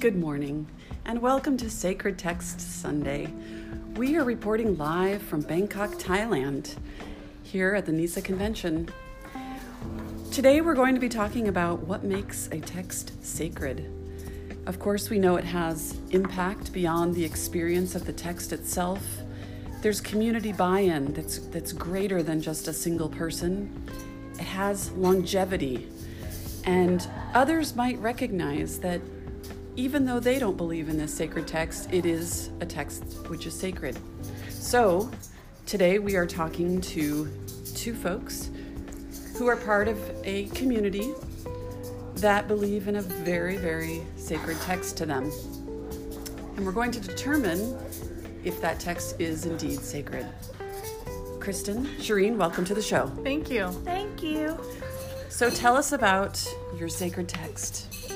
Good morning, and welcome to Sacred Text Sunday. We are reporting live from Bangkok, Thailand, here at the NISA Convention. Today, we're going to be talking about what makes a text sacred. Of course, we know it has impact beyond the experience of the text itself. There's community buy in that's, that's greater than just a single person. It has longevity. And others might recognize that even though they don't believe in this sacred text, it is a text which is sacred. So, today we are talking to two folks who are part of a community that believe in a very, very sacred text to them. And we're going to determine if that text is indeed sacred. Kristen, Shireen, welcome to the show. Thank you. Thank you. So tell us about your sacred text.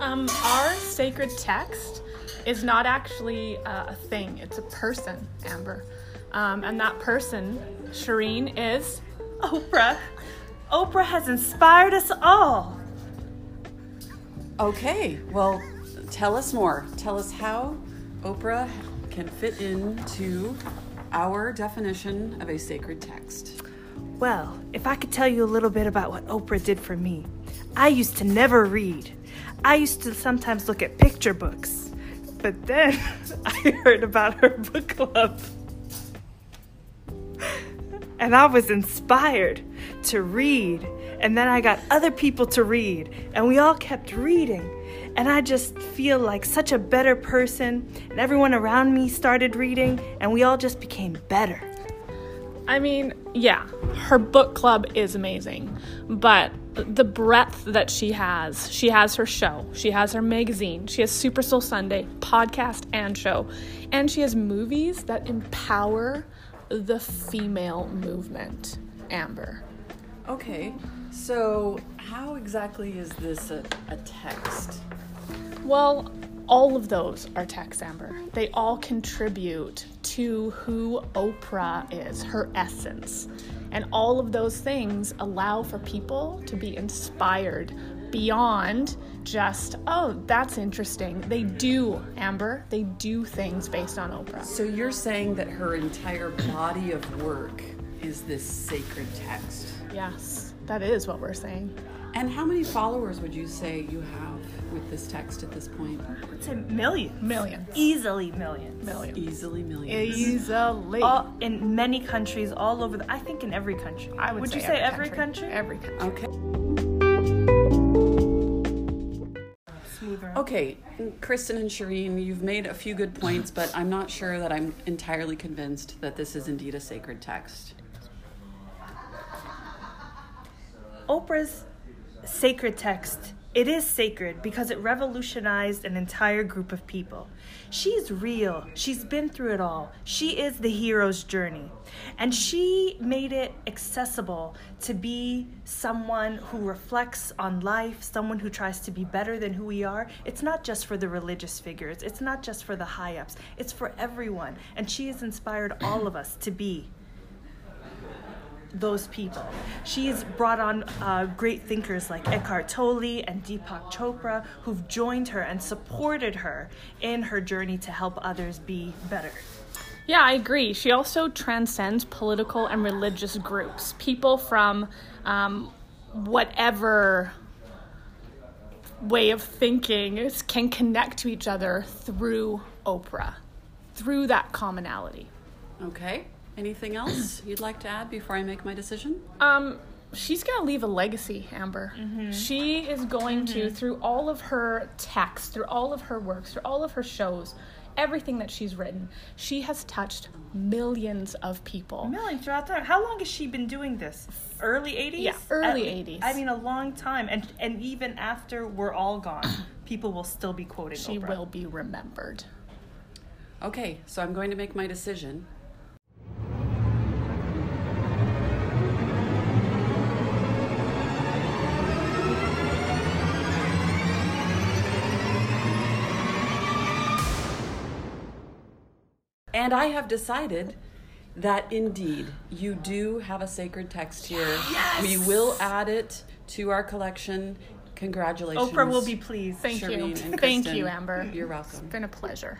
Um, our sacred text is not actually uh, a thing, it's a person, Amber. Um, and that person, Shireen, is Oprah. Oprah has inspired us all. Okay, well, tell us more. Tell us how Oprah can fit into our definition of a sacred text. Well, if I could tell you a little bit about what Oprah did for me. I used to never read. I used to sometimes look at picture books. But then I heard about her book club. And I was inspired to read. And then I got other people to read. And we all kept reading. And I just feel like such a better person. And everyone around me started reading. And we all just became better. I mean, yeah, her book club is amazing, but the breadth that she has she has her show, she has her magazine, she has Super Soul Sunday, podcast, and show, and she has movies that empower the female movement. Amber. Okay, so how exactly is this a, a text? Well, all of those are text, Amber. They all contribute to who Oprah is, her essence. And all of those things allow for people to be inspired beyond just, oh, that's interesting. They do, Amber, they do things based on Oprah. So you're saying that her entire body of work is this sacred text? Yes, that is what we're saying. And how many followers would you say you have with this text at this point? I'd say millions. Millions. Easily millions. Millions. Easily millions. Easily. All, in many countries all over the, I think in every country. I would, you say every country? Every country. Okay. Smoother. Okay, Kristen and Shireen, you've made a few good points, but I'm not sure that I'm entirely convinced that this is indeed a sacred text. Oprah's sacred text. It is sacred because it revolutionized an entire group of people. She's real. She's been through it all. She is the hero's journey. And she made it accessible to be someone who reflects on life, someone who tries to be better than who we are. It's not just for the religious figures, it's not just for the high ups, it's for everyone. And she has inspired all of us to be those people. She's brought on uh, great thinkers like Eckhart Tolle and Deepak Chopra who've joined her and supported her in her journey to help others be better. Yeah, I agree. She also transcends political and religious groups. People from um, whatever way of thinking can connect to each other through Oprah, through that commonality. Okay, anything else you'd like to add before I make my decision? Um, she's gonna leave a legacy, Amber. She is going to, through all of her texts, through all of her works, through all of her shows, everything that she's written, she has touched millions of people. Million throughout time. How long has she been doing this? Early 80s? Yeah, early At 80s. I mean, a long time. And, and even after we're all gone, people will still be quoting She Oprah. will be remembered. Okay, so I'm going to make my decision. And I have decided that indeed you do have a sacred text here. Yes! We will add it to our collection Congratulations. Oprah will be pleased. Thank you. Shireen and Thank you, Amber. You're welcome. It's been a pleasure.